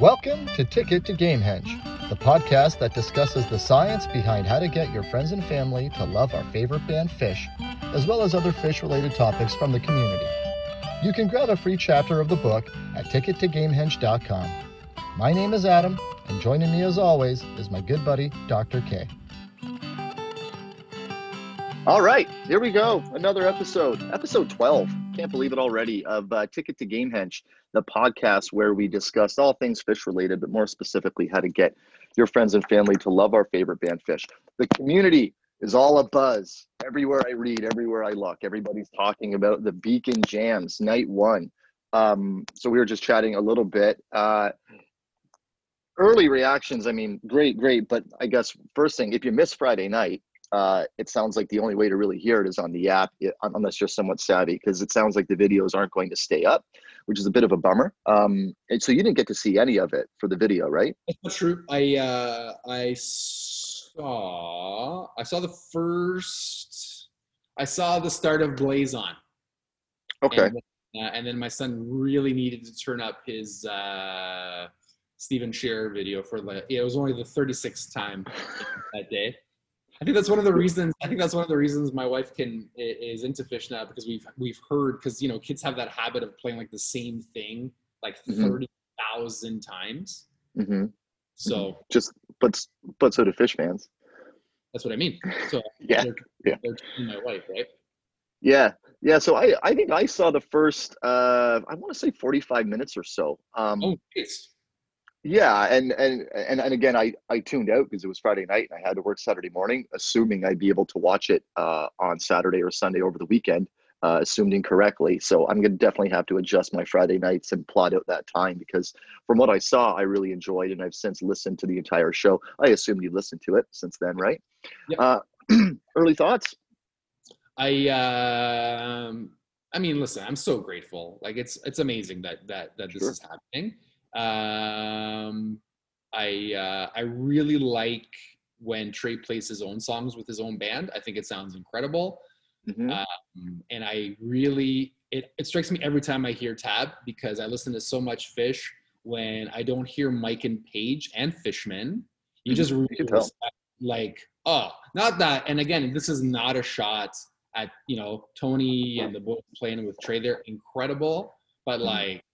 Welcome to Ticket to Gamehenge, the podcast that discusses the science behind how to get your friends and family to love our favorite band Phish, as well as other Phish related topics from the community. You can grab a free chapter of the book at tickettogamehenge.com. My name is Adam, and joining me as always is my good buddy, Dr. K. All right, here we go. Another episode, episode 12. Can't believe it already of uh, Ticket to Gamehenge, the podcast where we discuss all things Phish related, but more specifically, how to get your friends and family to love our favorite band, Phish. The community is all a buzz. Everywhere I read, everywhere I look, everybody's talking about the Beacon Jams, night one. Um, so we were just chatting a little bit. Uh, early reactions, I mean, great, great. But I guess first thing, if you miss Friday night, uh, it sounds like the only way to really hear it is on the app, unless you're somewhat savvy, because it sounds like the videos aren't going to stay up, which is a bit of a bummer. Um, and so you didn't get to see any of it for the video, right? That's not true. I uh, I saw I saw the first. I saw the start of Blaze on. Okay. And, uh, and then my son really needed to turn up his uh, Stephen Sharer video for the. It was only the 36th time that day. I think that's one of the reasons. I think that's one of the reasons my wife can is into Phish now because we've we've heard because you know kids have that habit of playing like the same thing like mm-hmm. thirty thousand times. Mm-hmm. So mm-hmm. just but but so do Phish fans. That's what I mean. So yeah, they're, yeah. They're my wife, right? Yeah, yeah. So I I think I saw the first uh I want to say forty five minutes or so. Um, oh, nice yeah and and and, and again i i tuned out because it was friday night and i had to work saturday morning assuming i'd be able to watch it uh, on saturday or sunday over the weekend uh, assumed incorrectly. So i'm going to definitely have to adjust my friday nights and plot out that time because from what i saw i really enjoyed and i've since listened to the entire show. I assume you listened to it since then right? Yep. uh, early thoughts? I um i mean listen i'm so grateful. Like it's it's amazing that that that this sure. is happening um, I uh, I really like when Trey plays his own songs with his own band. I think it sounds incredible, mm-hmm. um, and I really it, it strikes me every time I hear Tab because I listen to so much Phish When I don't hear Mike and Page and Fishman, you mm-hmm. just really respect, like oh, not that. And again, this is not a shot at you know Tony and the boys playing with Trey. They're incredible, but mm-hmm. like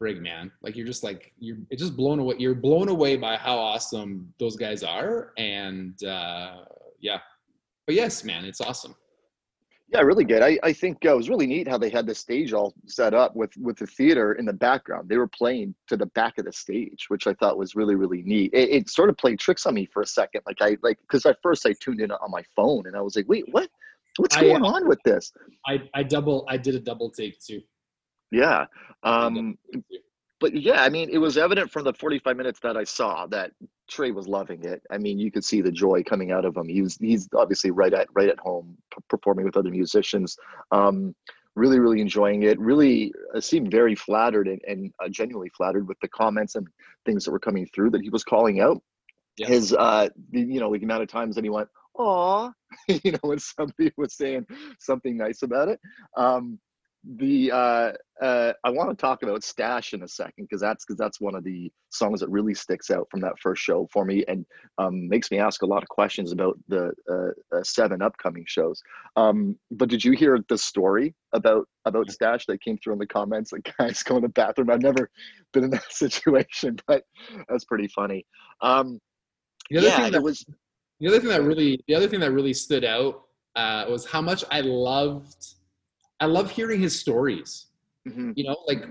frig man. Like you're just like you're it's just blown away you're blown away by how awesome those guys are. And uh yeah. But yes man it's awesome. Yeah really good. I i think uh, it was really neat how they had the stage all set up with with the theater in the background. They were playing to the back of the stage which i thought was really really neat. It, it sort of played tricks on me for a second. Like i like because at first i tuned in on my phone and i was like wait what? What's going I, on with this? I i double i did a double take too yeah. Um, but yeah, I mean, it was evident from the 45 minutes that I saw that Trey was loving it. I mean, you could see the joy coming out of him. He was, he's obviously right at, right at home p- performing with other musicians. Um, really, really enjoying it. Really uh, seemed very flattered and, and uh, genuinely flattered with the comments and things that were coming through that he was calling out. Yeah. His, uh, the, you know, the amount of times that he went, "Aw," you know, when somebody was saying something nice about it. Um, the uh, uh, I want to talk about Stash in a second because that's because that's one of the songs that really sticks out from that first show for me and um, makes me ask a lot of questions about the uh, uh, seven upcoming shows. Um, but did you hear the story about about Stash that came through in the comments? Like guys going to the bathroom. I've never been in that situation, but that's pretty funny. Um, the other yeah, thing that was the other thing that really the other thing that really stood out uh, was how much I loved I love hearing his stories. Mm-hmm. You know, like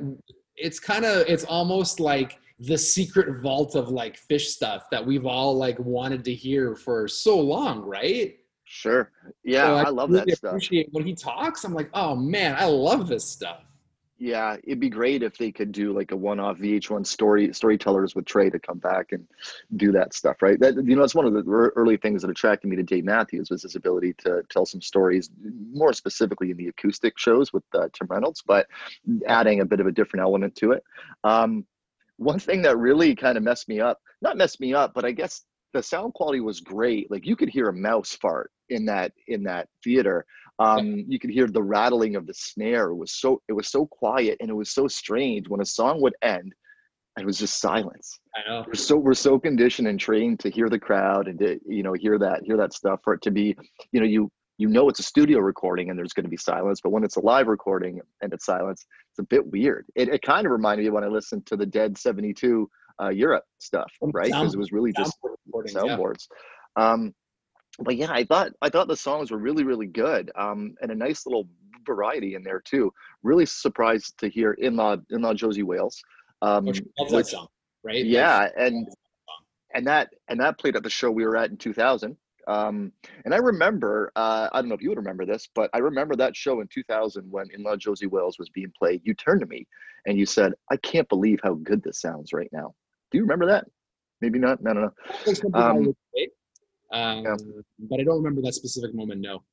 it's kind of it's almost like the secret vault of like Phish stuff that we've all like wanted to hear for so long, right? Sure. Yeah, so I, I, love really that stuff. Appreciate when he talks. I'm like, oh man, I love this stuff yeah, it'd be great if they could do like a one-off VH1 story storytellers with Trey to come back and do that stuff, right? That you know, that's one of the early things that attracted me to Dave Matthews was his ability to tell some stories, more specifically in the acoustic shows with uh, Tim Reynolds, but adding a bit of a different element to it. Um, one thing that really kind of messed me up, not messed me up, but I guess the sound quality was great. Like you could hear a mouse fart in that in that theater um, you could hear the rattling of the snare. It was so it was so quiet and it was so strange when a song would end, it was just silence. I know. We're so we're so conditioned and trained to hear the crowd and to you know hear that hear that stuff for it to be you know you you know it's a studio recording and there's going to be silence, but when it's a live recording and it's silence, it's a bit weird. It, it kind of reminded me when I listened to the Dead '72 uh, Europe stuff, right? Because it was really just soundboards. Yeah. Um, but yeah, I thought I thought the songs were really really good, um, and a nice little variety in there too. Really surprised to hear in law in law Josie Wales. Um, which, that song, right? Yeah, and and that and that played at the show we were at in 2000. Um, and I remember, uh, I don't know if you would remember this, but I remember that show in 2000 when In Law Josie Wales was being played. You turned to me and you said, I can't believe how good this sounds right now. Do you remember that? Maybe not. No, no, no. Um, um, yeah. But I don't remember that specific moment. No.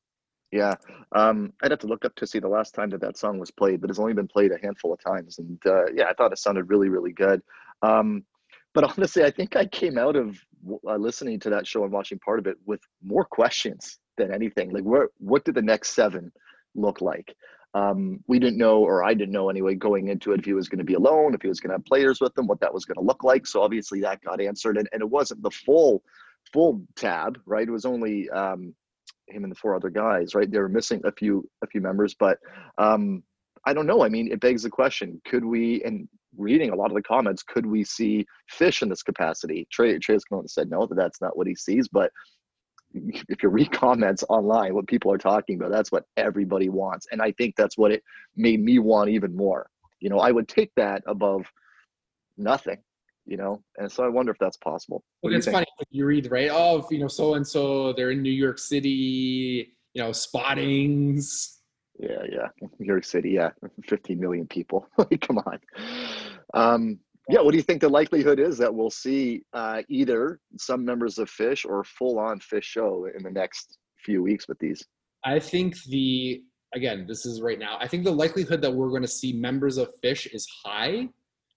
Yeah, um, I'd have to look up to see the last time that that song was played, but it's only been played a handful of times. And uh, yeah, I thought it sounded really, really good. Um, but honestly, I think I came out of uh, listening to that show and watching part of it with more questions than anything. Like, where, what did the next seven look like? Um, we didn't know, or I didn't know anyway, going into it, if he was going to be alone, if he was going to have players with him, what that was going to look like. So obviously that got answered, and, and it wasn't the full full tab, right? It was only um, him and the four other guys, right? They were missing a few a few members, but um, I don't know. I mean, it begs the question: Could we? And reading a lot of the comments, could we see Phish in this capacity? Trey Trey's said no, that that's not what he sees. But if you read comments online, what people are talking about, that's what everybody wants, and I think that's what it made me want even more. You know, I would take that above nothing you know? And so i wonder if that's possible. Well, it's funny you read right oh you know so and so they're in new york city you know spottings. Yeah yeah. New york city yeah. 15 million people. Like, come on. Um yeah what do you think the likelihood is that we'll see uh, either some members of Phish or full on Phish show in the next few weeks with these? I think the again this is right now i think the likelihood that we're going to see members of Phish is high.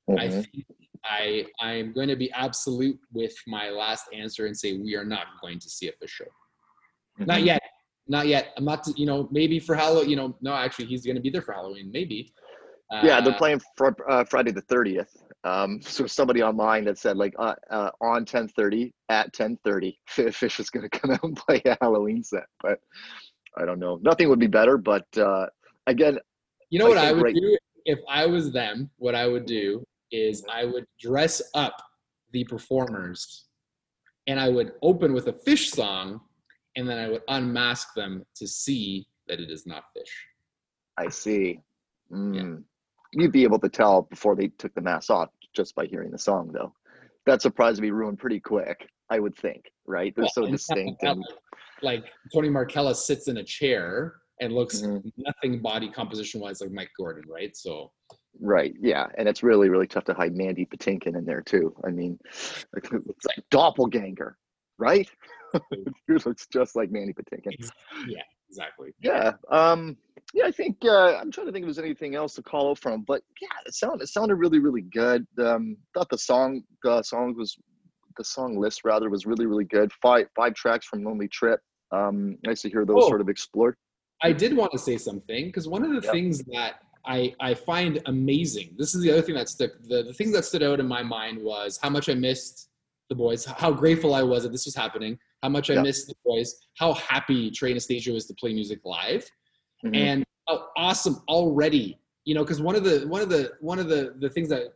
Mm-hmm. i think I I'm going to be absolute with my last answer and say we are not going to see it for sure. Mm-hmm. Not yet. Not yet. I'm not. You know, maybe for Halloween. You know, no, actually, he's going to be there for Halloween. Maybe. Uh, yeah, they're uh, playing for uh, Friday the thirtieth. Um, so somebody online that said like uh, uh, on ten thirty at ten thirty, Phish is going to come out and play a Halloween set. But I don't know. Nothing would be better. But uh, again, you know what I would right- do if I was them? What I would do is I would dress up the performers and I would open with a Phish song and then I would unmask them to see that it is not Phish. I see. Mm. Yeah. You'd be able to tell before they took the mask off just by hearing the song, though. That surprise would be ruined pretty quick, I would think, right? They're so distinct. And... Like Tony Markellis sits in a chair and looks mm-hmm. nothing body composition wise like Mike Gordon, right? So Right. Yeah, and it's really really tough to hide Mandy Patinkin in there too. I mean, it's like doppelganger, right? it looks just like Mandy Patinkin. Yeah, exactly. Yeah. Um. Yeah, I think uh, I'm trying to think if there's anything else to call out from, but yeah, it sounded it sounded really really good. Um, thought the song the song was the song list rather was really really good. Five five tracks from Lonely Trip. Um, nice to hear those oh, sort of explored. I did want to say something because one of the yep. things that I, I find amazing. This is the other thing that stuck. The, the thing that stood out in my mind was how much I missed the boys, how grateful I was that this was happening, how much I missed the boys, how happy Trey Anastasio was to play music live, mm-hmm. and how awesome already. You know, because one of the one of the one of the the things that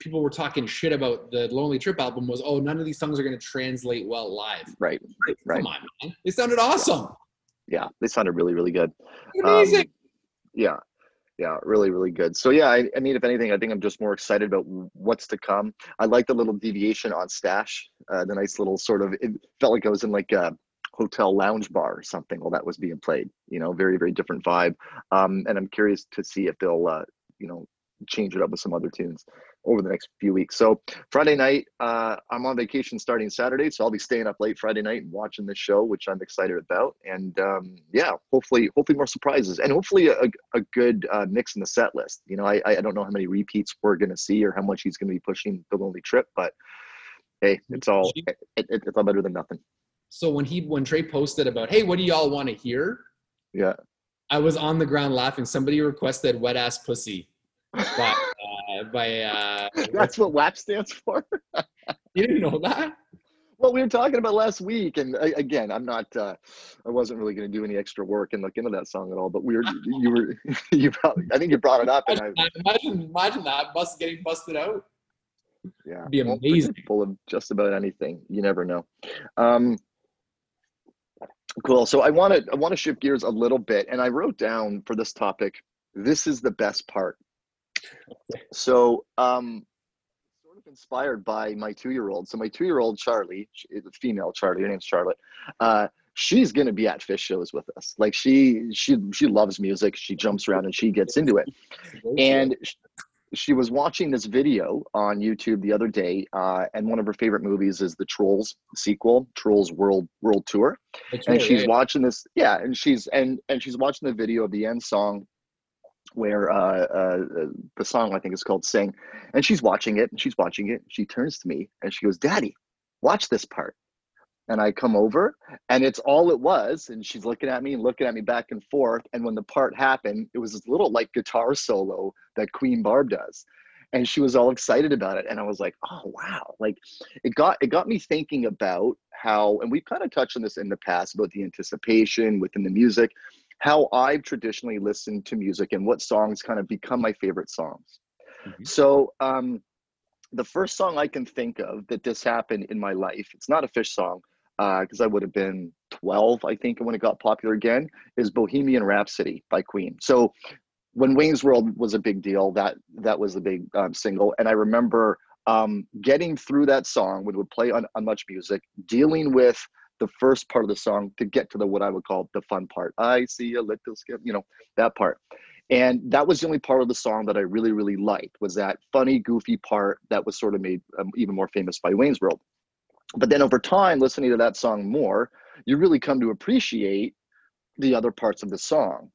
people were talking shit about the Lonely Trip album was, oh, none of these songs are going to translate well live. Right. Right. Come on, man. They sounded awesome. Yeah, they sounded really, really good. Amazing. Um, yeah, yeah really really good. So yeah I, I, mean if anything i think i'm just more excited about what's to come. I like the little deviation on stash uh, the nice little sort of it felt like i was in like a hotel lounge bar or something while that was being played you know very very different vibe. Um, and i'm curious to see if they'll uh, you know change it up with some other tunes over the next few weeks. So Friday night, uh, I'm on vacation starting Saturday, so I'll be staying up late Friday night and watching this show, which I'm excited about. And um, yeah, hopefully, hopefully more surprises, and hopefully a, a good uh, mix in the set list. You know, I I don't know how many repeats we're gonna see or how much he's gonna be pushing the Lonely Trip, but hey, it's all it, it, it's all better than nothing. So when he when Trey posted about, hey, what do y'all want to hear? Yeah. I was on the ground laughing. Somebody requested wet ass pussy. But uh, by uh, That's what WAP stands for. you didn't know that? Well, we were talking about last week, and uh, again, I'm not. Uh, I wasn't really going to do any extra work and look into that song at all. But we were. You were. You probably. I think you brought it up, and I. Imagine, imagine that bust getting busted out. Yeah, It'd be amazing. Full of just about anything. You never know. Um, cool. So I want to. I want to shift gears a little bit, and I wrote down for this topic. This is the best part. So, um, sort of inspired by my two-year-old. So my two-year-old Charlie, she- the female Charlie, her name's Charlotte. Uh, she's gonna be at Phish shows with us. Like she, she, she loves music. She jumps around and she gets into it. And sh- she was watching this video on YouTube the other day, uh, and one of her favorite movies is the Trolls sequel, Trolls World World Tour That's and right, she's yeah. watching this yeah and she's and and she's watching the video of the end song where uh, uh the song i think is called sing and she's watching it and she's watching it she turns to me and she goes daddy watch this part. And i come over and it's all it was and she's looking at me and looking at me back and forth and when the part happened it was this little like guitar solo that queen barb does and she was all excited about it and i was like oh wow. Like it got it got me thinking about how and we've kind of touched on this in the past about the anticipation within the music how i've traditionally listened to music and what songs kind of become my favorite songs Mhm. so um the first song i can think of that this happened in my life it's not a Phish song because i would have been 12 i think when it got popular again is bohemian rhapsody by queen so when Wayne's World was a big deal, that that was the big um, single, and I remember um, getting through that song when it would play on, on Much Music, dealing with the first part of the song to get to the what I would call the fun part. I see a little skip, you know, that part. And that was the only part of the song that I really, really liked was that funny, goofy part that was sort of made um, even more famous by Wayne's World. But then over time, listening to that song more, you really come to appreciate the other parts of the song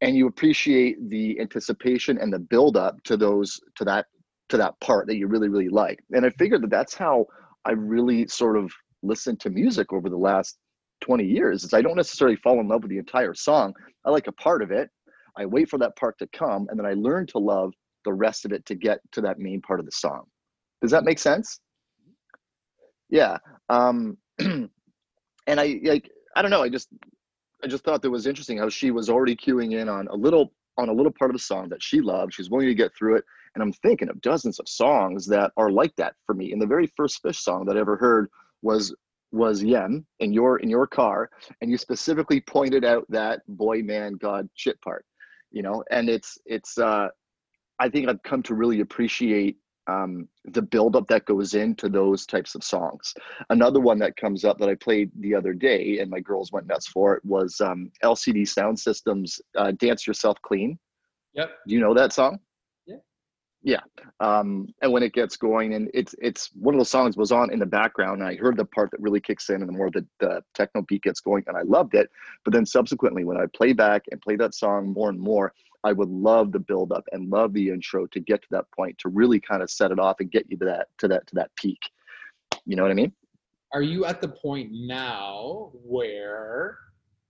and you appreciate the anticipation and the build up to those to that to that part that you really really like and i figured that that's how i really sort of listened to music over the last 20 years is i don't necessarily fall in love with the entire song i like a part of it i wait for that part to come and then i learn to love the rest of it to get to that main part of the song does that make sense yeah um and i like i don't know i just I just thought that was interesting how she was already queuing in on a little on a little part of the song that she loved. She's willing to get through it, and I'm thinking of dozens of songs that are like that for me. And the very first Phish song that I ever heard was was Yem in your in your car, and you specifically pointed out that boy man god shit part, you know. And it's it's uh, I think I've come to really appreciate um, the buildup that goes into those types of songs. Another one that comes up that I played the other day and my girls went nuts for it was um, LCD Sound Systems uh, "Dance Yourself Clean." Yep. Do you know that song? Yeah. Um, and when it gets going, and it's it's one of those songs was on in the background, and I heard the part that really kicks in, and the more the, the techno beat gets going, and I loved it. But then subsequently, when I play back and play that song more and more, I would love the build up and love the intro to get to that point to really kind of set it off and get you to that to that to that peak. You know what I mean? Are you at the point now where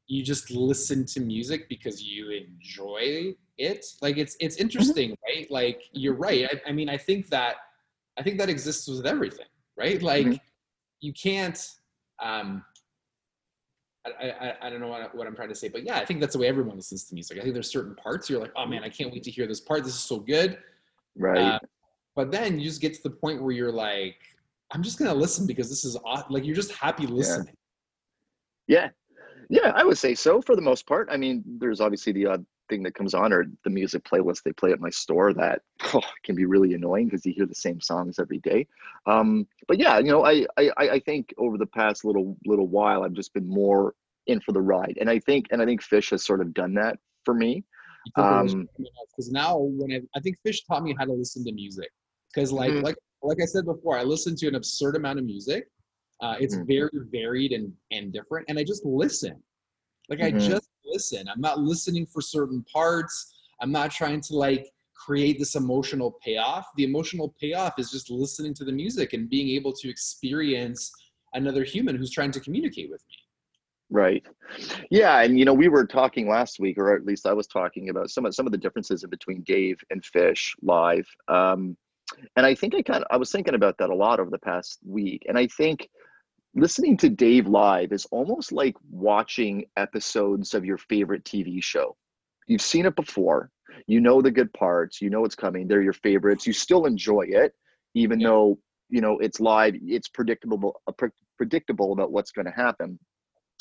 you just listen to music because you enjoy it? Like it's it's interesting, right? Like you're right. I, I mean, I think that I think that exists with everything, right? Like Mhm. you can't. Um, I, I, I don't know what, what I'm trying to say, but yeah, I think that's the way everyone listens to music. I think there's certain parts you're like, oh man, I can't wait to hear this part. This is so good. Right. Uh, but then you just get to the point where you're like, I'm just gonna listen because this is aw-. like you're just happy listening. Yeah. Yeah, I would say so for the most part. I mean, there's obviously the odd thing that comes on or the music playlist they play at my store that oh, can be really annoying because you hear the same songs every day. Um, but yeah, you know, I, I I think over the past little little while I've just been more in for the ride. And I think and I think Phish has sort of done that for me. Um, because now when I, I think Phish taught me how to listen to music because like Mhm. like like I said before, I listen to an absurd amount of music. Uh, it's Mhm. very varied and and different, and I just listen. Like I Mhm. just listen. I'm not listening for certain parts. I'm not trying to like create this emotional payoff. The emotional payoff is just listening to the music and being able to experience another human who's trying to communicate with me. Right. Yeah, and you know, we were talking last week, or at least I was talking about some of some of the differences in between Dave and Phish live. Um, and I think I kind of I was thinking about that a lot over the past week. And I think listening to Dave live is almost like watching episodes of your favorite TV show. You've seen it before, you know the good parts, you know what's coming, they're your favorites, you still enjoy it, even yeah. though you know it's live, it's predictable, uh, predictable about what's going to happen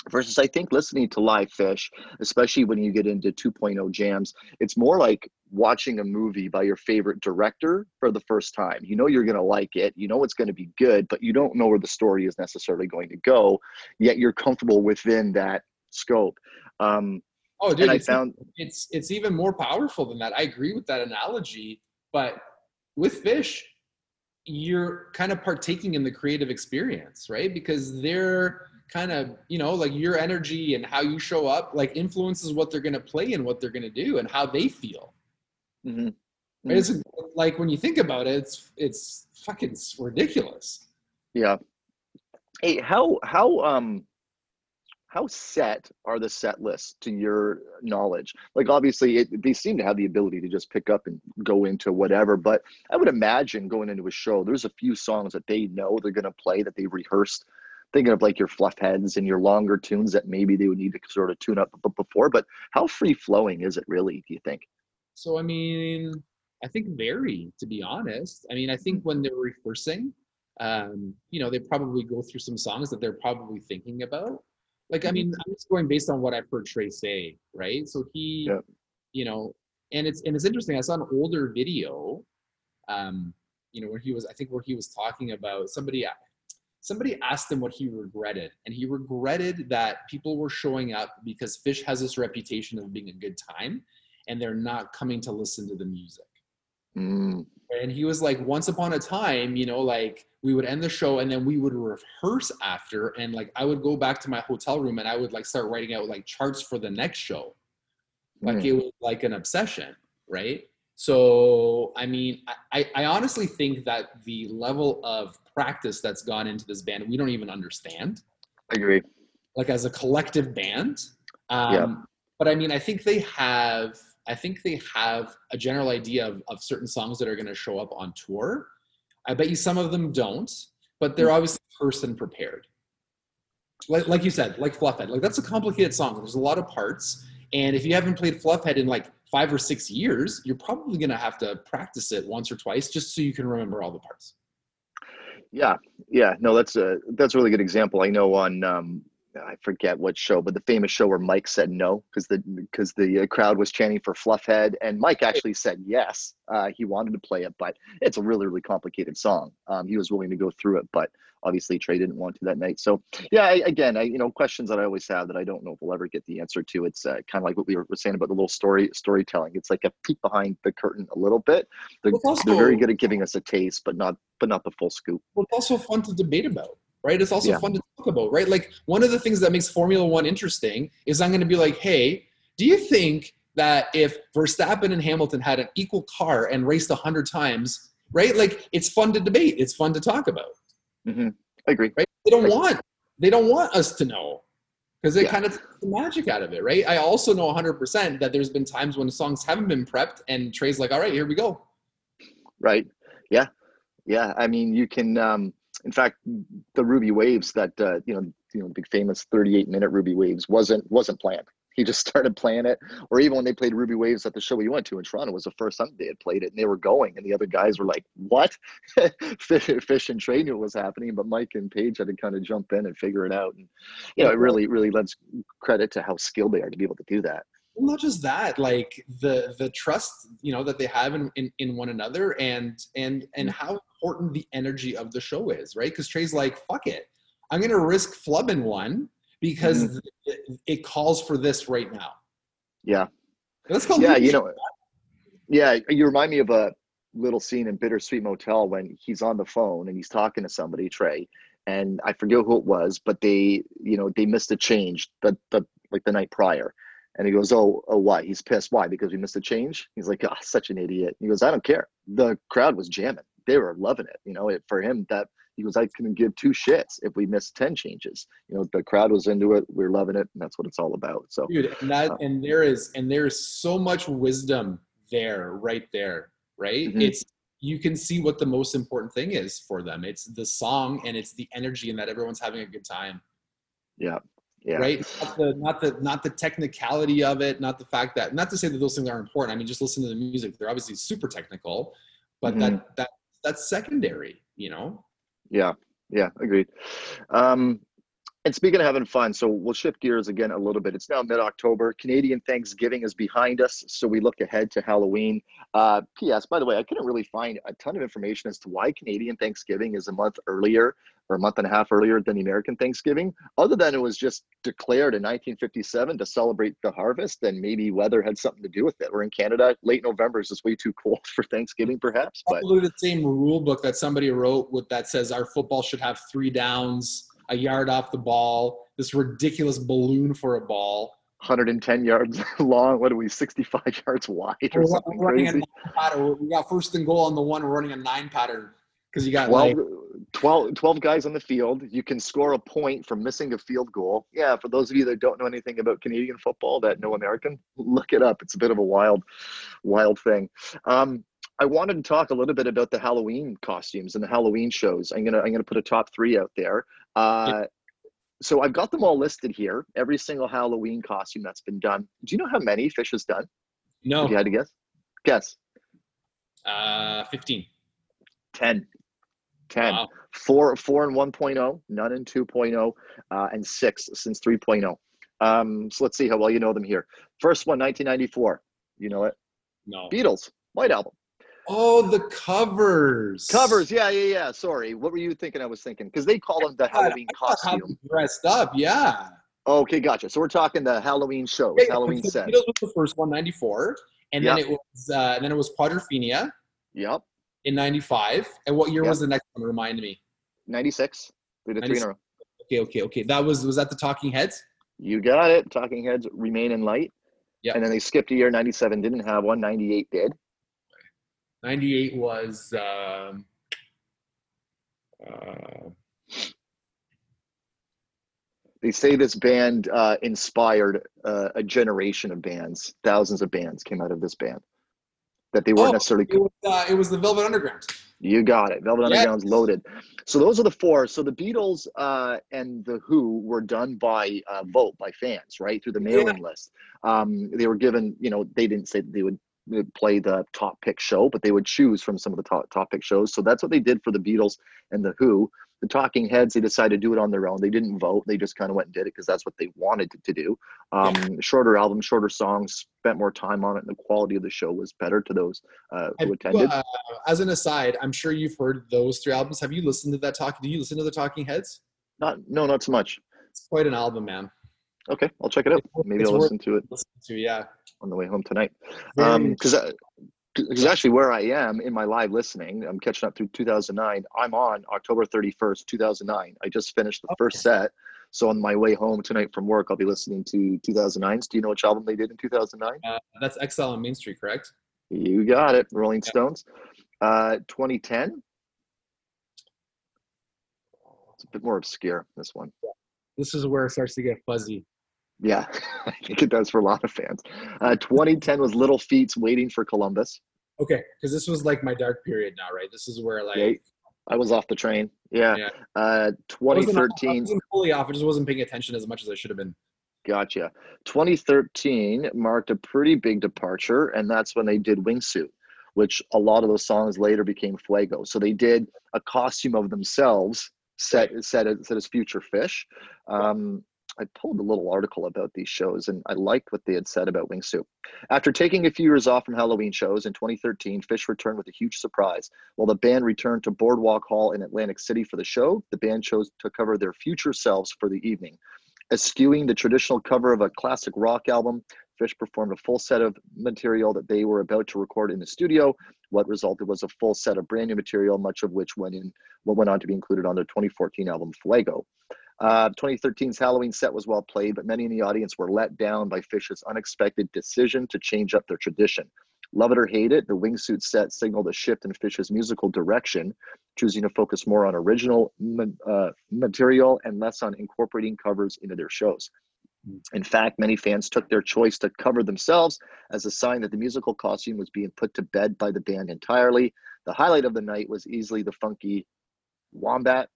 versus i think listening to live Phish especially when you get into 2.0 jams it's more like watching a movie by your favorite director for the first time. You know you're going to like it you know it's going to be good but you don't know where the story is necessarily going to go yet you're comfortable within that scope. Um oh dude, i found it's it's even more powerful than that. I agree with that analogy but with Phish you're kind of partaking in the creative experience right? Because they're kind of you know like your energy and how you show up like influences what they're going to play and what they're going to do and how they feel mm-hmm. Mm-hmm. it's like when you think about it it's it's fucking ridiculous yeah hey how how um how set are the set lists to your knowledge like obviously it, they seem to have the ability to just pick up and go into whatever but i would imagine going into a show there's a few songs that they know they're going to play that they've rehearsed thinking of like your fluff heads and your longer tunes that maybe they would need to sort of tune up before. But how free flowing is it really? Do you think? So I mean, I think very to be honest. I mean, I think when they're rehearsing, um, you know, they probably go through some songs that they're probably thinking about. Like, I mm-hmm. mean, I'm just going based on what I've heard Trey say, right? So he, yeah. you know, and it's and it's interesting. I saw an older video, um, you know, where he was, I think, where he was talking about somebody somebody asked him what he regretted and he regretted that people were showing up because Phish has this reputation of being a good time and they're not coming to listen to the music mm. and he was like once upon a time you know like we would end the show and then we would rehearse after and like i would go back to my hotel room and i would like start writing out like charts for the next show like mm. it was like an obsession right so i mean I, I honestly think that the level of practice that's gone into this band we don't even understand. I agree. Like as a collective band. Um, yeah. But I mean, I think they have. I think they have a general idea of, of certain songs that are going to show up on tour. I bet you some of them don't, but they're obviously person prepared. Like, like you said, like Fluffhead, like that's a complicated song. There's a lot of parts, and if you haven't played Fluffhead in like five or six years, you're probably going to have to practice it once or twice just so you can remember all the parts. Yeah, yeah, no, that's a that's a really good example. I know on um, I forget what show, but the famous show where Mike said no because the because the uh, crowd was chanting for Fluffhead, and Mike actually said yes. Uh, he wanted to play it, but it's a really really complicated song. Um, he was willing to go through it, but obviously Trey didn't want to that night. So yeah, I, again, I, you know, questions that I always have that I don't know if we'll ever get the answer to. It's uh, kind of like what we were saying about the little story storytelling. It's like a peek behind the curtain a little bit. They're, they're very good at giving us a taste, but not but not the full scoop. Well, it's also fun to debate about. Right. It's also yeah. fun to talk about, right? Like one of the things that makes Formula One interesting is I'm going to be like, hey, do you think that if Verstappen and Hamilton had an equal car and raced a hundred times, right? Like it's fun to debate. It's fun to talk about. Mm-hmm. I agree. Right? They don't want they don't want us to know because it yeah. kind of takes the magic out of it, right? I also know 100% that there's been times when songs haven't been prepped and Trey's like, all right, here we go. Right. Yeah. Yeah. I mean, you can, um, in fact, the Ruby Waves that, uh, you know, you know, big famous 38 minute Ruby Waves wasn't, wasn't planned he just started playing it. Or even when they played Ruby Waves at the show we went to in Toronto, was the first time they had played it, and they were going, and the other guys were like, "What?" Fish and Trey knew what was happening, but Mike and Page had to kind of jump in and figure it out. And you know, it really, really lends credit to how skilled they are to be able to do that. Well, not just that, like the the trust you know that they have in in, in one another, and and and mm. how important the energy of the show is, right? Because Trey's like, "Fuck it." I'm gonna risk flubbing one because mm-hmm. it, it, calls for this right now. Yeah. Let's go. Yeah, you know. Yeah, you remind me of a little scene in Bittersweet Motel when he's on the phone and he's talking to somebody, Trey, and I forget who it was, but they, you know, they missed a change the the like the night prior. And he goes, Oh, oh, why? He's pissed. Why? Because we missed a change? He's like, Oh, such an idiot. He goes, I don't care. The crowd was jamming. They were loving it. You know, it for him that He goes, I couldn't give two shits if we missed 10 changes. You know, the crowd was into it. We are loving it. And that's what it's all about. So, dude, and that, uh, and there is, and there is so much wisdom there, right there, right? Mm-hmm. It's, you can see what the most important thing is for them. It's the song and it's the energy and that everyone's having a good time. Yeah. Yeah. Right. Not the, not the not the technicality of it, not the fact that not to say that those things are important. I mean, just listen to the music. They're obviously super technical, but mm-hmm. that that that's secondary, you know? Yeah. Yeah, agreed. Um, and speaking of having fun, so we'll shift gears again a little bit. It's now mid October. Canadian Thanksgiving is behind us, so we look ahead to Halloween. Uh, P.S. By the way, I couldn't really find a ton of information as to why Canadian Thanksgiving is a month earlier or a month and a half earlier than the American Thanksgiving, other than it was just declared in 1957 to celebrate the harvest, and maybe weather had something to do with it. We're in Canada, late November is just way too cold for Thanksgiving, perhaps. But the same rule book that somebody wrote with that says our football should have three downs a yard off the ball, this ridiculous balloon for a ball. 110 yards long. What are we, 65 yards wide or we're something crazy? We got first and goal on the one, we're running a nine pattern because you got 12, like 12, 12 guys on the field. You can score a point from missing a field goal. Yeah, for those of you that don't know anything about Canadian football, that know American, look it up. It's a bit of a wild, wild thing. Um, I wanted to talk a little bit about the Halloween costumes and the Halloween shows. I'm gonna I'm gonna put a top three out there. Uh, So I've got them all listed here. Every single Halloween costume that's been done. Do you know how many Phish has done? No. If you had to guess. Guess. Uh, fifteen. Ten. 10 wow. four four and 1.0 none in 2.0 uh, and six since 3.0 um, so let's see how well you know them here first one 1994 you know it no beatles white album Oh, the covers. Covers, yeah, yeah, yeah. Sorry, what were you thinking? I was thinking because they call them the Halloween costume. Dressed up, yeah. Okay, gotcha. So we're talking the Halloween shows, okay, Halloween set. Beatles was the first one, '94, and yep. then it was uh, then it was Quadrophenia. Yep. In '95, and what year yep. was the next one? Remind me. '96. We did three in a row. Okay, okay, okay. That was was that the Talking Heads? You got it. Talking Heads remain in light. Yeah. And then they skipped a year. '97 didn't have one. '98 did. 98 was um, uh, they say this band uh, inspired uh, a generation of bands thousands of bands came out of this band that they weren't oh, necessarily it was, uh, it was, the velvet underground. You got it. Velvet yes. underground's loaded. So those are the four. So the beatles uh, and the who were done by uh, vote by fans right through the mailing yeah. list. Um, they were given you know they didn't say they would play the top pick show, but they would choose from some of the top, top pick shows. So that's what they did for the Beatles and the Who. The Talking Heads, they decided to do it on their own. They didn't vote. They just kind of went and did it because that's what they wanted to do. Um. Shorter album, shorter songs, spent more time on it, and the quality of the show was better to those uh, who attended. Uh, as an aside, I'm sure you've heard those three albums. Have you listened to that talk? Do you listen to the Talking Heads? Not, no, not so much. It's quite an album, man. Okay, I'll check it out. Maybe I'll listen to it. Listen to yeah on the way home tonight. Because um, because actually where I am in my live listening, I'm catching up through 2009. I'm on October 31st, 2009. I just finished the okay. first set. So on my way home tonight from work, I'll be listening to 2009's. Do you know which album they did in 2009? Uh, that's Exile on Main Street, correct? You got it. Rolling yeah. Stones. Uh, 2010. It's a bit more obscure, this one. This is where it starts to get fuzzy. Yeah, I think it does for a lot of fans. Uh, 2010 was Little Feats waiting for Columbus. Okay, because this was like my dark period now, right? This is where like yeah, I was off the train. Yeah. yeah. Uh, 2013. I wasn't, I wasn't fully off. I just wasn't paying attention as much as I should have been. Gotcha. 2013 marked a pretty big departure, and that's when they did Wingsuit, which a lot of those songs later became Fuego. So they did a costume of themselves set set as, set as future Phish. Um, I pulled a little article about these shows and I liked what they had said about Wingsuit. After taking a few years off from Halloween shows in 2013, Phish returned with a huge surprise. While the band returned to Boardwalk Hall in Atlantic City for the show, the band chose to cover their future selves for the evening. Eschewing the traditional cover of a classic rock album, Phish performed a full set of material that they were about to record in the studio. What resulted was a full set of brand new material, much of which went in what went on to be included on their 2014 album Fuego. Uh, 2013's Halloween set was well played, but many in the audience were let down by Phish's unexpected decision to change up their tradition. Love it or hate it, the wingsuit set signaled a shift in Phish's musical direction, choosing to focus more on original uh, material and less on incorporating covers into their shows. Hmm. In fact, many fans took their choice to cover themselves as a sign that the musical costume was being put to bed by the band entirely. The highlight of the night was easily the funky Wombat,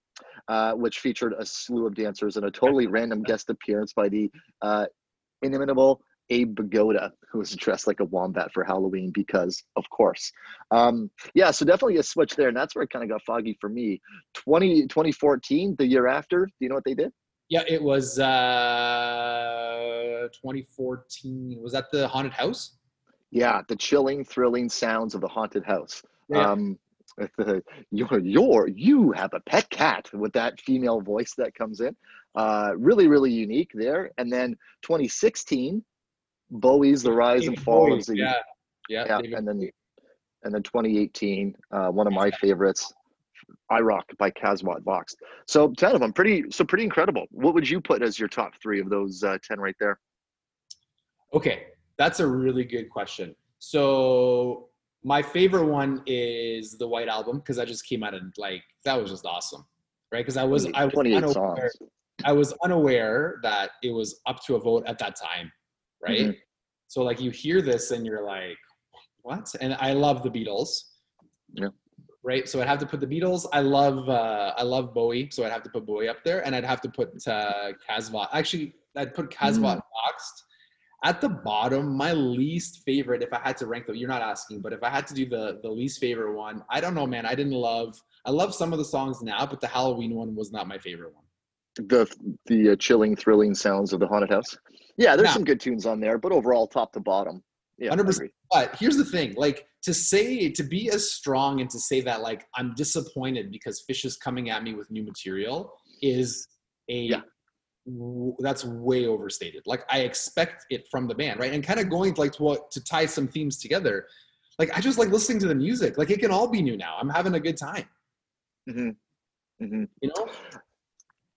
uh, which featured a slew of dancers and a totally random guest appearance by the uh, inimitable Abe Vigoda, who was dressed like a wombat for Halloween because, of course. Um, yeah, so definitely a switch there. And that's where it kind of got foggy for me. 20, 2014, the year after, do you know what they did? Yeah, it was uh, 2014. Was that the haunted house? Yeah, the chilling, thrilling sounds of the haunted house. Yeah. Um, the, you're, you're, you have a pet cat with that female voice that comes in. Uh, really, really unique there. And then 2016, Bowie's The Rise David and Fall Bowie. of the. Yeah, yeah. yeah. And then, and then 2018, uh, one of my favorites, I Rock by Kasvot Växt. So 10 of them, pretty, so pretty incredible. What would you put as your top three of those uh, 10 right there? Okay, that's a really good question. So my favorite one is the White Album because that just came out and like that was just awesome, right? Because I was I was unaware, I was unaware that it was up to a vote at that time, right? Mm-hmm. So like you hear this and you're like, what? And I love the Beatles. Yeah. Right. So I'd have to put the Beatles. I love uh, I love Bowie, so I'd have to put Bowie up there, and I'd have to put uh, Kasvot. Actually, I'd put Kasvot mm. Växt at the bottom, my least favorite, if I had to rank them, you're not asking, but if I had to do the the least favorite one, I don't know, man. I didn't love. I love some of the songs now, but the Halloween one was not my favorite one. The the uh, chilling, thrilling sounds of the haunted house. Yeah, there's some good tunes on there, but overall, top to bottom, yeah, 100%. But here's the thing: like to say, to be as strong and to say that, like I'm disappointed because Phish is coming at me with new material is a yeah that's way overstated. Like I expect it from the band, right? And kind of going like to what to tie some themes together. Like I just like listening to the music. Like it can all be new now. I'm having a good time. Mm-hmm. Mm-hmm. You know.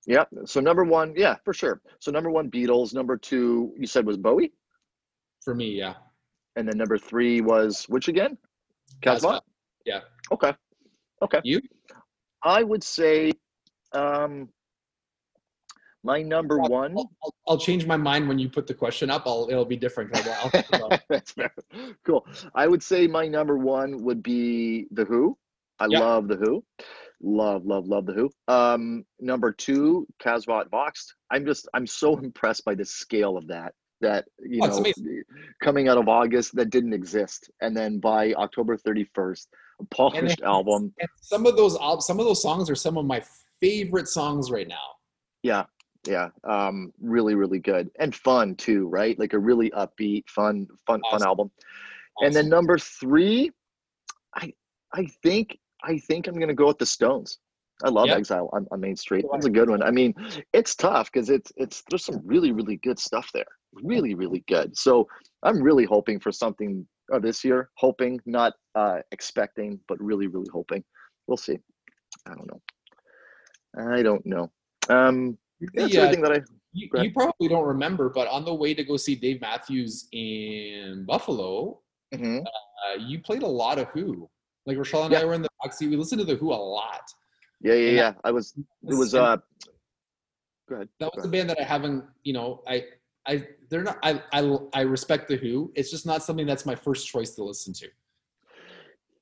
Yeah. So number one, yeah, for sure. So number one, Beatles. Number two, you said was Bowie. For me, yeah. And then number three was which again? Kasvot. Yeah. Okay. Okay. You? I would say um my number one. I'll, I'll, change my mind when you put the question up. I'll it'll be different. I'll, That's fair. Cool. I would say my number one would be the Who. I love the Who. Love, love, love the Who. Um, number two, Kasvot Växt. I'm just I'm so impressed by the scale of that. That you oh, know, coming out of August that didn't exist, and then by October 31st, a polished album. some of those some of those songs are some of my favorite songs right now. Yeah, yeah um really really good and fun too right? Like a really upbeat fun fun awesome. fun album. Awesome. and then number three i i think i think i'm gonna go with the stones. I love yep. exile on, on main street. That's a good one. I mean it's tough because it's it's there's some really really good stuff there. Really really good. So i'm really hoping for something uh, this year. Hoping not uh expecting but really really hoping. We'll see. I don't know. I don't know. Um that's everything uh, that I. You, you, probably don't remember, but on the way to go see Dave Matthews in Buffalo, mm-hmm. uh, you played a lot of Who. Like Rochelle and yeah. I were in the backseat. We listened to the Who a lot. Yeah, yeah, yeah. I was. It was. uh Go ahead. That was a band that I haven't. You know, I, I, they're not. I, I, I respect the Who. It's just not something that's my first choice to listen to.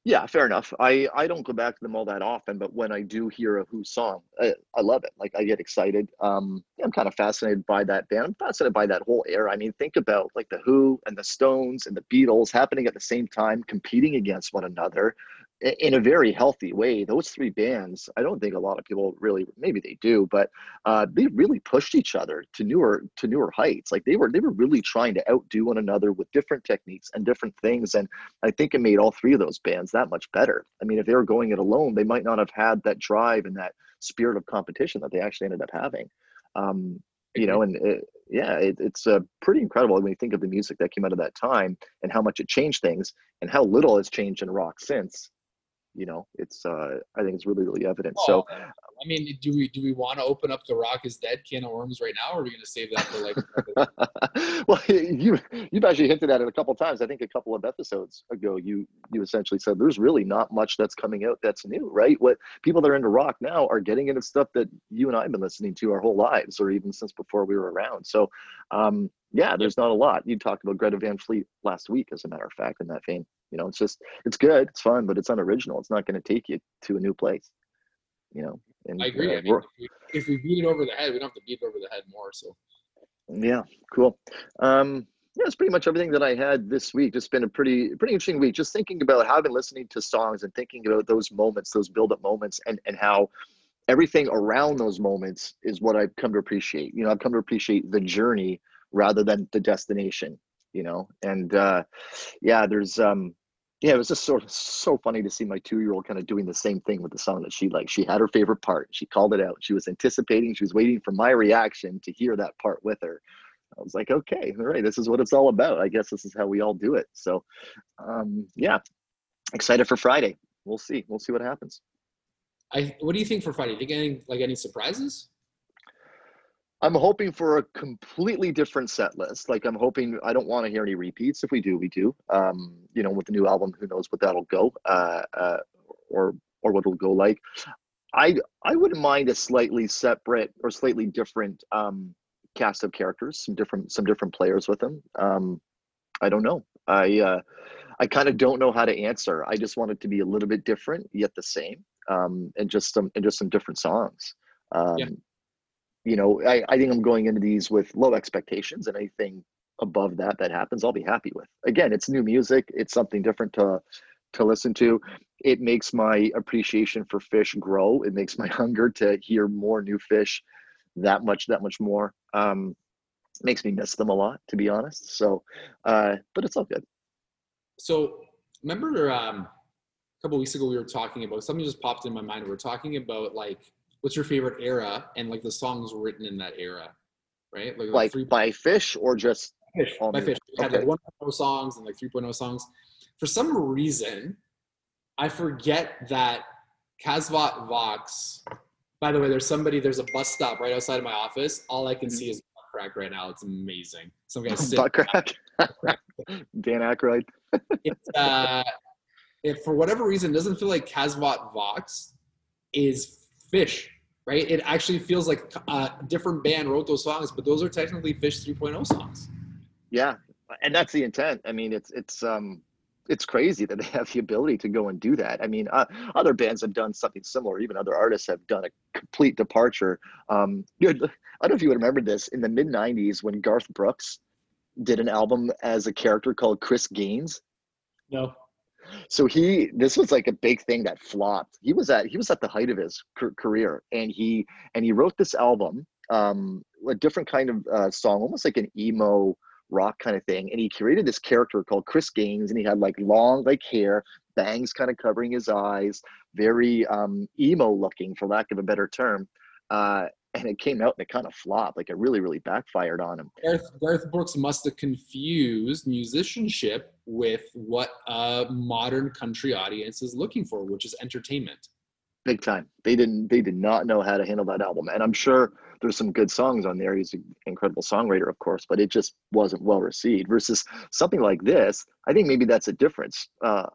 Yeah, fair enough. I I don't go back to them all that often, but when I do hear a Who song, I, I love it. Like I get excited. Um, I'm kind of fascinated by that band. I'm fascinated by that whole era. I mean, think about like the Who and the Stones and the Beatles happening at the same time, competing against one another in a very healthy way. Those three bands, I don't think a lot of people really, maybe they do, but uh, they really pushed each other to newer to newer heights. Like they were they were really trying to outdo one another with different techniques and different things. And I think it made all three of those bands that much better. I mean, if they were going it alone, they might not have had that drive and that spirit of competition that they actually ended up having. Um, you know, and it, yeah, it, it's uh, pretty incredible when you think of the music that came out of that time and how much it changed things and how little has changed in rock since you know, it's uh, I think it's really really evident. so, I mean, do we do we want to open up the Rock is Dead can of worms right now, or are we going to save that for like? well, you you've actually hinted at it a couple times. I think a couple of episodes ago, you you essentially said there's really not much that's coming out that's new, right? What people that are into rock now are getting into stuff that you and I have been listening to our whole lives, or even since before we were around. So, um, yeah, there's not a lot. You talked about Greta Van Fleet last week, as a matter of fact, in that vein. You know, it's just it's good, it's fun, but it's unoriginal. It's not going to take you to a new place. You know, and, I agree. Uh, I mean, if, we, beat it over the head, we don't have to beat it over the head more. So, yeah, cool. Um, yeah, it's pretty much everything that I had this week. Just been a pretty pretty interesting week. Just thinking about how I've been listening to songs and thinking about those moments, those build up moments, and and how everything around those moments is what I've come to appreciate. You know, I've come to appreciate the journey rather than the destination you know? And uh yeah there's um yeah it was just sort of so funny to see my two-year-old kind of doing the same thing with the song that she like she had her favorite part. She called it out. She was anticipating. She was waiting for my reaction to hear that part with her. I was like okay all right this is what it's all about. I guess this is how we all do it. So um yeah excited for friday. We'll see. We'll see what happens. I what do you think for friday? Do you think any like any surprises I'm hoping for a completely different set list. Like I'm hoping I don't want to hear any repeats. If we do, we do. Um, you know, with the new album, who knows what that'll go, uh, uh, or or what it'll go like. I I wouldn't mind a slightly separate or slightly different um, cast of characters, some different some different players with them. Um, I don't know. I uh, I kind of don't know how to answer. I just want it to be a little bit different yet the same, um, and just some and just some different songs. Um, yeah you know, I, I think I'm going into these with low expectations and anything above that that happens, I'll be happy with. Again, it's new music. It's something different to to listen to. It makes my appreciation for Phish grow. It makes my hunger to hear more new Phish that much, that much more. Um, makes me miss them a lot, to be honest. So, uh, but it's all good. So, remember um, a couple weeks ago we were talking about something just popped in my mind. We are talking about like what's your favorite era and like the songs written in that era, right? Like, like, like by Phish or just Phish, by Phish. Okay. Had like 1.0 songs and like 3.0 songs. For some reason, I forget that Kasvot Växt. By the way, there's somebody. There's a bus stop right outside of my office. All I can mm-hmm. see is butt crack right now. It's amazing. Some guy sitting. Butt crack. Dan Aykroyd. it's uh, for whatever reason doesn't feel like Kasvot Växt is Phish, right? It actually feels like a different band wrote those songs, but those are technically Phish 3.0 songs. Yeah, and that's the intent. I mean, it's it's um it's crazy that they have the ability to go and do that. I mean, uh, other bands have done something similar. Even other artists have done a complete departure. Um, I don't know if you would remember this in the mid '90s when Garth Brooks did an album as a character called Chris Gaines. No so he this was like a big thing that flopped he was at he was at the height of his career and he and he wrote this album um a different kind of uh, song almost like an emo rock kind of thing and he created this character called chris gaines and he had like long like hair bangs kind of covering his eyes very um emo looking for lack of a better term uh and it came out and it kind of flopped. Like it really, really backfired on him. Garth, Garth Brooks must have confused musicianship with what a modern country audience is looking for, which is entertainment. Big time. They didn't. They did not know how to handle that album, and I'm sure there's some good songs on there. He's an incredible songwriter, of course, but it just wasn't well received. Versus something like this, I think maybe that's a difference. Uh,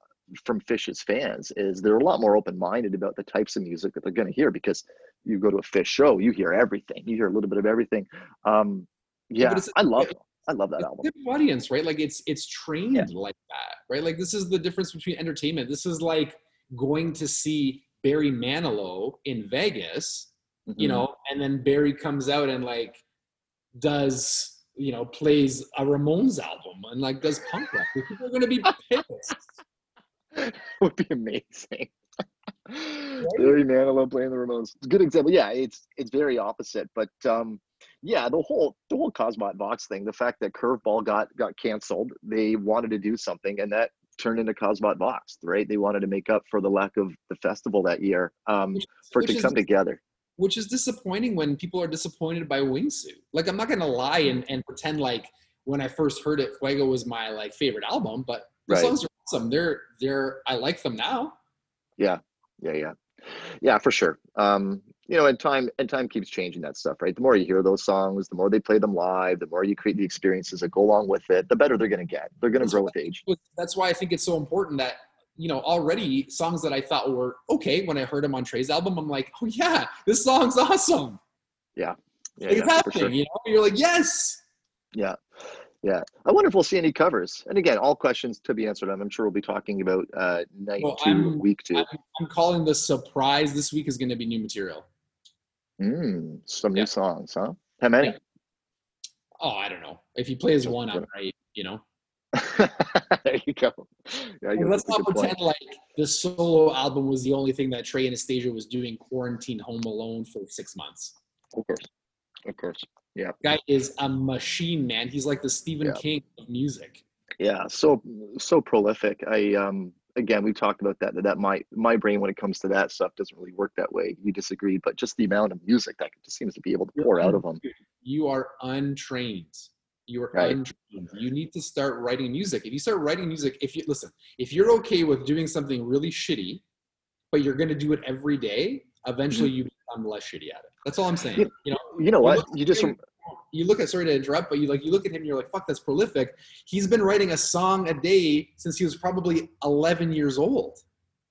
from Phish's fans is they're a lot more open minded about the types of music that they're going to hear because you go to a Fish show, you hear everything, you hear a little bit of everything. Um, yeah, yeah I love it. I love that album. Audience, right? Like it's it's trained yeah. like that, right? Like this is the difference between entertainment. This is like going to see Barry Manilow in Vegas, mm-hmm. you know, and then Barry comes out and like does you know plays a Ramones album and like does punk rock. People are going to be pissed. would be amazing. Barry Manilow playing the Ramones. Good example. Yeah, it's it's very opposite, but um, yeah, the whole the whole Kasvot Växt thing, the fact that Curveball got got canceled, they wanted to do something, and that turned into Kasvot Växt, right? They wanted to make up for the lack of the festival that year, um, which, for it to come together. Which is disappointing when people are disappointed by Wingsuit. Like I'm not gonna lie and, and pretend like when I first heard it, Fuego was my like favorite album, but the right. songs are awesome. They're they're I like them now. Yeah, yeah, yeah, yeah, for sure. Um, you know, and time and time keeps changing that stuff, right? The more you hear those songs, the more they play them live, the more you create the experiences that go along with it, the better they're going to get. They're going to grow with age. That's why I think it's so important that you know already songs that I thought were okay when I heard them on Trey's album, I'm like, oh yeah, this song's awesome. Yeah, yeah, like, yeah happening. Sure. You know, you're like, yes. Yeah. Yeah, I wonder if we'll see any covers. And again, all questions to be answered. I'm sure we'll be talking about uh, night well, 2 I'm, week two. I'm, I'm, calling the surprise this week is going to be new material. Mm, some yeah. new songs, huh? How many? Yeah. Oh, I don't know. If he plays one, I'm right. You know. there you go. Yeah, let's not pretend point. like the solo album was the only thing that Trey Anastasio was doing quarantine home alone for six months. Of course, of course. Yeah. Guy is a machine, man. He's like the Stephen yeah. King of music. Yeah, so so prolific. I um again we've talked about that that that my my brain when it comes to that stuff doesn't really work that way. You disagree, but just the amount of music that just seems to be able to You're pour un- out of them. You are untrained. You are right. untrained. You need to start writing music. If you start writing music, if you listen, if you're okay with doing something really shitty, but you're going to do it every day, eventually mm-hmm. you become less shitty at it. That's all I'm saying. You, you know, you know what? You, just you look at sorry to interrupt, but you like you look at him, you're like, fuck, that's prolific. He's been writing a song a day since he was probably 11 years old.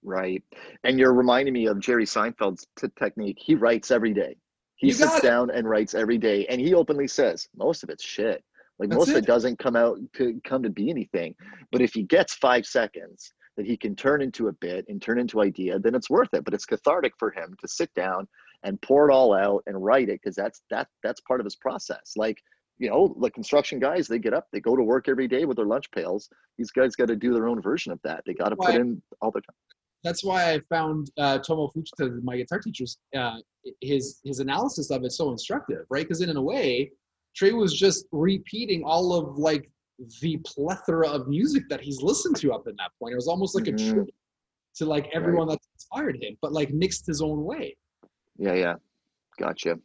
Right, and you're reminding me of Jerry Seinfeld's t- technique. He writes every day. He you sits down and writes every day, and he openly says most of it's shit. Like that's most it. of it doesn't come out to come to be anything. But if he gets five seconds that he can turn into a bit and turn into idea, then it's worth it. But it's cathartic for him to sit down and pour it all out and write it because that's that that's part of his process. Like you know, the construction guys, they get up, they go to work every day with their lunch pails. These guys got to do their own version of that. They got to put in all the time. That's why I found uh, Tomo Fujita, my guitar teacher's, uh, his his analysis of it so instructive, right? Because in, in a way, Trey was just repeating all of like the plethora of music that he's listened to up in that point. It was almost like mm-hmm. a tribute to like everyone right. that's inspired him, but like mixed his own way. Yeah, yeah. Gotcha.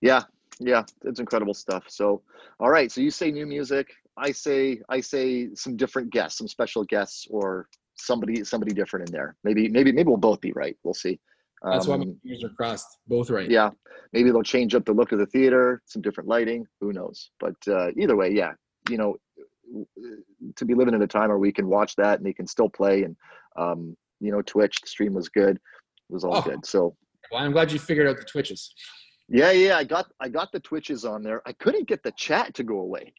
Yeah, yeah, it's incredible stuff. So, all right. So you say new music. I say I say some different guests, some special guests, or somebody somebody different in there. Maybe maybe maybe we'll both be right. We'll see. That's um, why my um, fingers are crossed. Both right. Yeah, maybe they'll change up the look of the theater, some different lighting. Who knows? But uh, either way, yeah. You know, to be living in a time where we can watch that and they can still play, and um, you know, Twitch the stream was good. It was all oh. good. So well, I'm glad you figured out the twitches. Yeah, yeah, I got I got the twitches on there. I couldn't get the chat to go away.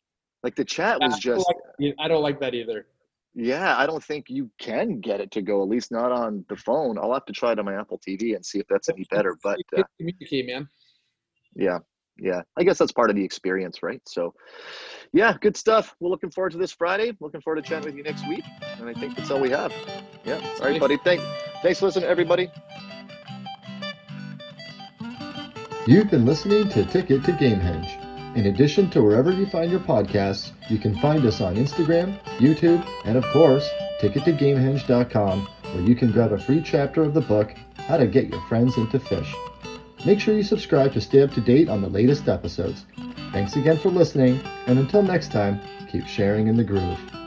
Like the chat was I just. Like, I don't like that either. Yeah, I don't think you can get it to go. At least not on the phone. I'll have to try it on my Apple TV and see if that's any better. But uh, communicate, man. Yeah, yeah. I guess that's part of the experience, right? So, yeah, good stuff. We're looking forward to this Friday. Looking forward to chatting with you next week. And I think that's all we have. Yeah. All right, buddy. Thanks. Thanks for listening, everybody. You've been listening to Ticket to Gamehenge. In addition to wherever you find your podcasts, you can find us on Instagram, YouTube, and of course, tickettogamehenge.com, where you can grab a free chapter of the book, How to Get Your Friends into Phish. Make sure you subscribe to stay up to date on the latest episodes. Thanks again for listening, and until next time, keep sharing in the groove.